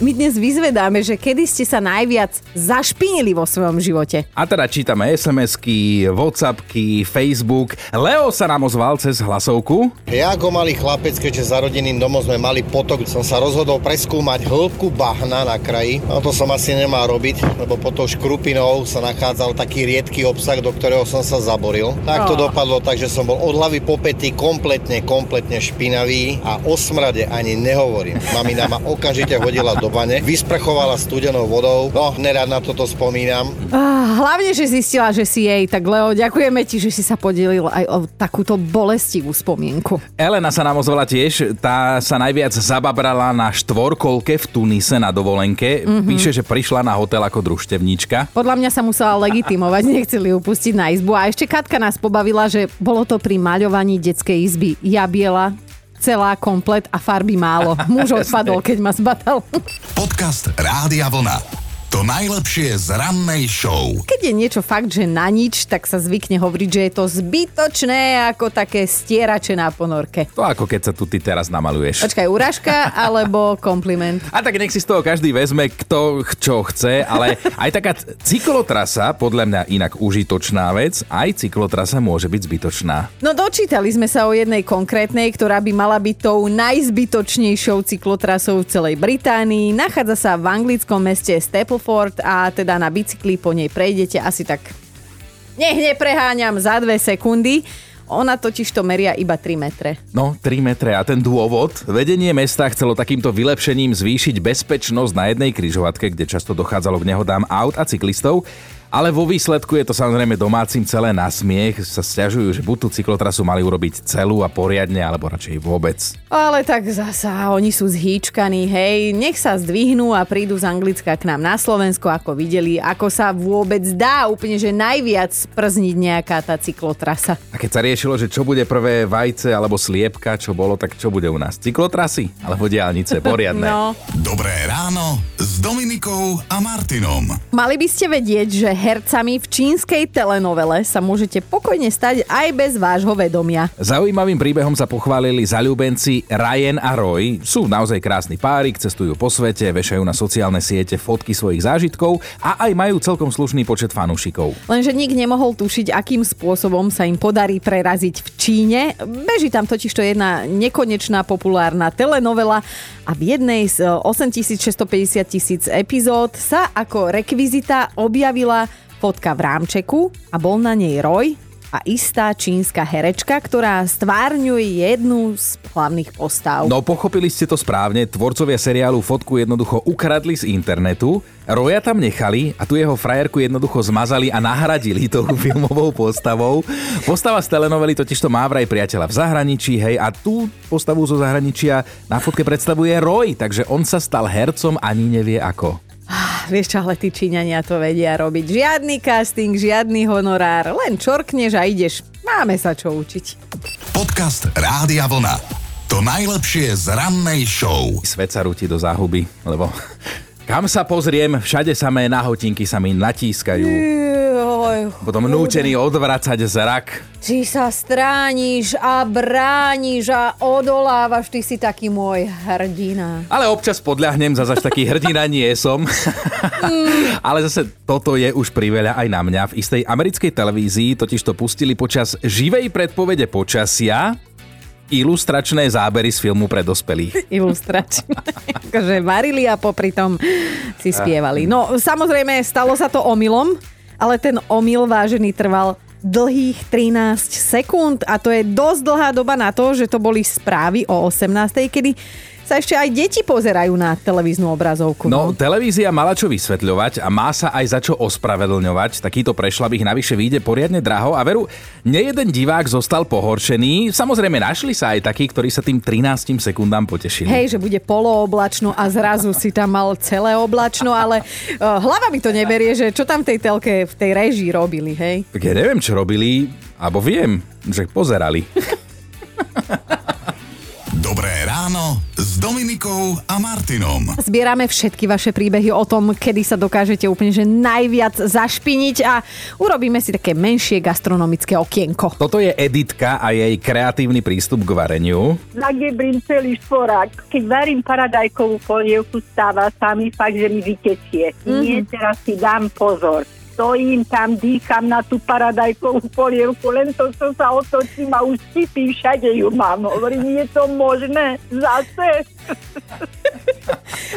My dnes vyzvedáme, že kedy ste sa najviac zašpinili vo svojom živote. A teda čítame SMS-ky, Whatsappky, Facebook. Leo sa nám ozval cez hlasovku. Ja ako malý chlapec, keďže za rodinným domom sme mali potok, som sa rozhodol preskúmať hĺbku bahna na kraji. No to som asi nemal robiť, lebo pod tou škrupinou sa nachádzal taký riedky obsah, do ktorého som sa zaboril. Tak to Oh. dopadlo tak, že som bol od hlavy po pety kompletne, kompletne špinavý a o smrade ani nehovorím. Mamina ma okamžite hodila do bane, vysprchovala studenou vodou. No, nerad na toto spomínam. Ah, hlavne, že zistila, že si jej. Tak Leo, ďakujeme ti, že si sa podelil aj o takúto bolestivú spomienku. Elena sa nám ozvala tiež, tá sa najviac zababrala na štvorkolke v Tunise na dovolenke. Mm-hmm. Píše, že prišla na hotel ako družstevníčka. Podľa mňa sa musela legitimovať, nechceli ju pustiť na izbu. A ešte Katka nás pobavila, že bolo to pri maľovaní detskej izby. Ja biela, celá komplet a farby málo. Muž odpadol, keď ma zbatal. Podcast Rádia Vlna. To najlepšie z rannej show. Keď je niečo fakt, že na nič, tak sa zvykne hovoriť, že je to zbytočné ako také stierače na ponorke. To ako keď sa tu ty teraz namaluješ. Počkaj, úražka alebo kompliment? A tak nech si z toho každý vezme, kto čo chce, ale aj taká cyklotrasa, podľa mňa inak užitočná vec, aj cyklotrasa môže byť zbytočná. No dočítali sme sa o jednej konkrétnej, ktorá by mala byť tou najzbytočnejšou cyklotrasou v celej Británii. Nachádza sa v anglickom meste Stapleford a teda na bicykli po nej prejdete asi tak... Nech nepreháňam za dve sekundy. Ona totiž to meria iba 3 metre. No, 3 metre a ten dôvod? Vedenie mesta chcelo takýmto vylepšením zvýšiť bezpečnosť na jednej kryžovatke, kde často dochádzalo k nehodám aut a cyklistov, ale vo výsledku je to samozrejme domácim celé na smiech. Sa stiažujú, že buď tú cyklotrasu mali urobiť celú a poriadne, alebo radšej vôbec. Ale tak zasa, oni sú zhýčkaní, hej, nech sa zdvihnú a prídu z Anglicka k nám na Slovensko, ako videli, ako sa vôbec dá úplne, že najviac przniť nejaká tá cyklotrasa. A keď sa riešilo, že čo bude prvé vajce alebo sliepka, čo bolo, tak čo bude u nás? Cyklotrasy? Alebo diálnice? Poriadne. No, Dobré ráno s Dominikou a Martinom. mali by ste vedieť, že hercami v čínskej telenovele sa môžete pokojne stať aj bez vášho vedomia. Zaujímavým príbehom sa pochválili zalúbenci Ryan a Roy. Sú naozaj krásny párik, cestujú po svete, vešajú na sociálne siete fotky svojich zážitkov a aj majú celkom slušný počet fanúšikov. Lenže nik nemohol tušiť, akým spôsobom sa im podarí preraziť v Číne. Beží tam totiž to jedna nekonečná populárna telenovela a v jednej z e, 8650 tisíc epizód sa ako rekvizita objavila fotka v rámčeku a bol na nej Roy a istá čínska herečka, ktorá stvárňuje jednu z hlavných postav. No pochopili ste to správne, tvorcovia seriálu fotku jednoducho ukradli z internetu, Roja tam nechali a tu jeho frajerku jednoducho zmazali a nahradili tou filmovou postavou. Postava z telenovely totiž to má vraj priateľa v zahraničí, hej, a tú postavu zo zahraničia na fotke predstavuje Roy, takže on sa stal hercom ani nevie ako. Vieš čo, ale tí Číňania to vedia robiť. Žiadny casting, žiadny honorár, len čorkneš a ideš. Máme sa čo učiť. Podcast Rádia Vlna. To najlepšie z rannej show. Svet sa rúti do záhuby, lebo kam sa pozriem, všade samé nahotinky sa mi natískajú. Joj, Potom nútený odvracať zrak. Či sa strániš a brániš a odolávaš, ty si taký môj hrdina. Ale občas podľahnem, zase taký hrdina nie som. Ale zase toto je už priveľa aj na mňa. V istej americkej televízii totiž to pustili počas živej predpovede počasia ilustračné zábery z filmu pre dospelých. Ilustračné. akože varili a popri tom si spievali. No samozrejme, stalo sa to omylom, ale ten omyl vážený trval dlhých 13 sekúnd a to je dosť dlhá doba na to, že to boli správy o 18. kedy sa ešte aj deti pozerajú na televíznu obrazovku. No, televízia mala čo vysvetľovať a má sa aj za čo ospravedlňovať. Takýto prešlabých navyše vyjde poriadne draho a veru, nejeden divák zostal pohoršený. Samozrejme, našli sa aj takí, ktorí sa tým 13 sekundám potešili. Hej, že bude polooblačno a zrazu si tam mal celé oblačno, ale uh, hlava mi to neberie, že čo tam v tej telke, v tej režii robili, hej? Tak ja neviem, čo robili, alebo viem, že pozerali. Ráno s Dominikou a Martinom. Zbierame všetky vaše príbehy o tom, kedy sa dokážete úplne že najviac zašpiniť a urobíme si také menšie gastronomické okienko. Toto je Editka a jej kreatívny prístup k vareniu. Zagebrím celý šporák. Keď varím paradajkovú polievku, stáva sa mi fakt, že mi vytečie. Mm-hmm. Nie, teraz si dám pozor stojím tam, dýcham na tú paradajkovú polievku, len to, čo sa otočím a už sypí, všade ju mám. Hovorím, je to možné? Zase?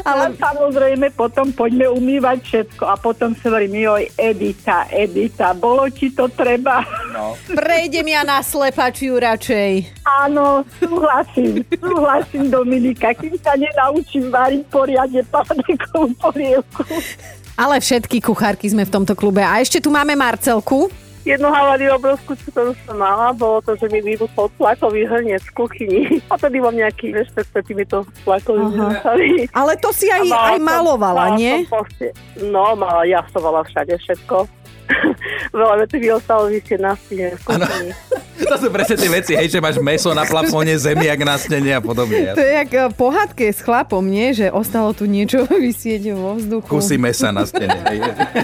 Ale samozrejme potom poďme umývať všetko a potom sa hovorím, joj, Edita, Edita, bolo ti to treba? No. Prejdem ja na slepačiu radšej. Áno, súhlasím, súhlasím Dominika, kým sa nenaučím variť poriadne paradajkovú polievku. Ale všetky kuchárky sme v tomto klube. A ešte tu máme Marcelku. Jednu haváriu obrovskú, čo to som mala, bolo to, že mi vybuchol tlakový hrniec v kuchyni. A tedy mám nejaký, vieš, pred týmito tlakovými Ale to si aj, aj malovala, som, nie? Poste, no, mala, jasovala všade všetko. Veľa vecí by ostalo vysieť na stene v kuchyni. To sú presne tie veci, hej, že máš meso na plafóne, zemiak na stene a podobne. To je jak eh, pohádke s chlapom, nie? Že ostalo tu niečo vysieť vo vzduchu. Kusy mesa na stene. Hej.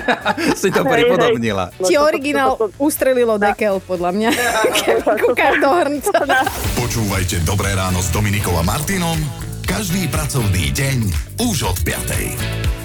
si to pripodobnila. Ti originál ustrelilo dekel, podľa mňa. Kúkaš do hrnca. Počúvajte Dobré ráno s Dominikou a Martinom každý pracovný deň už od 5.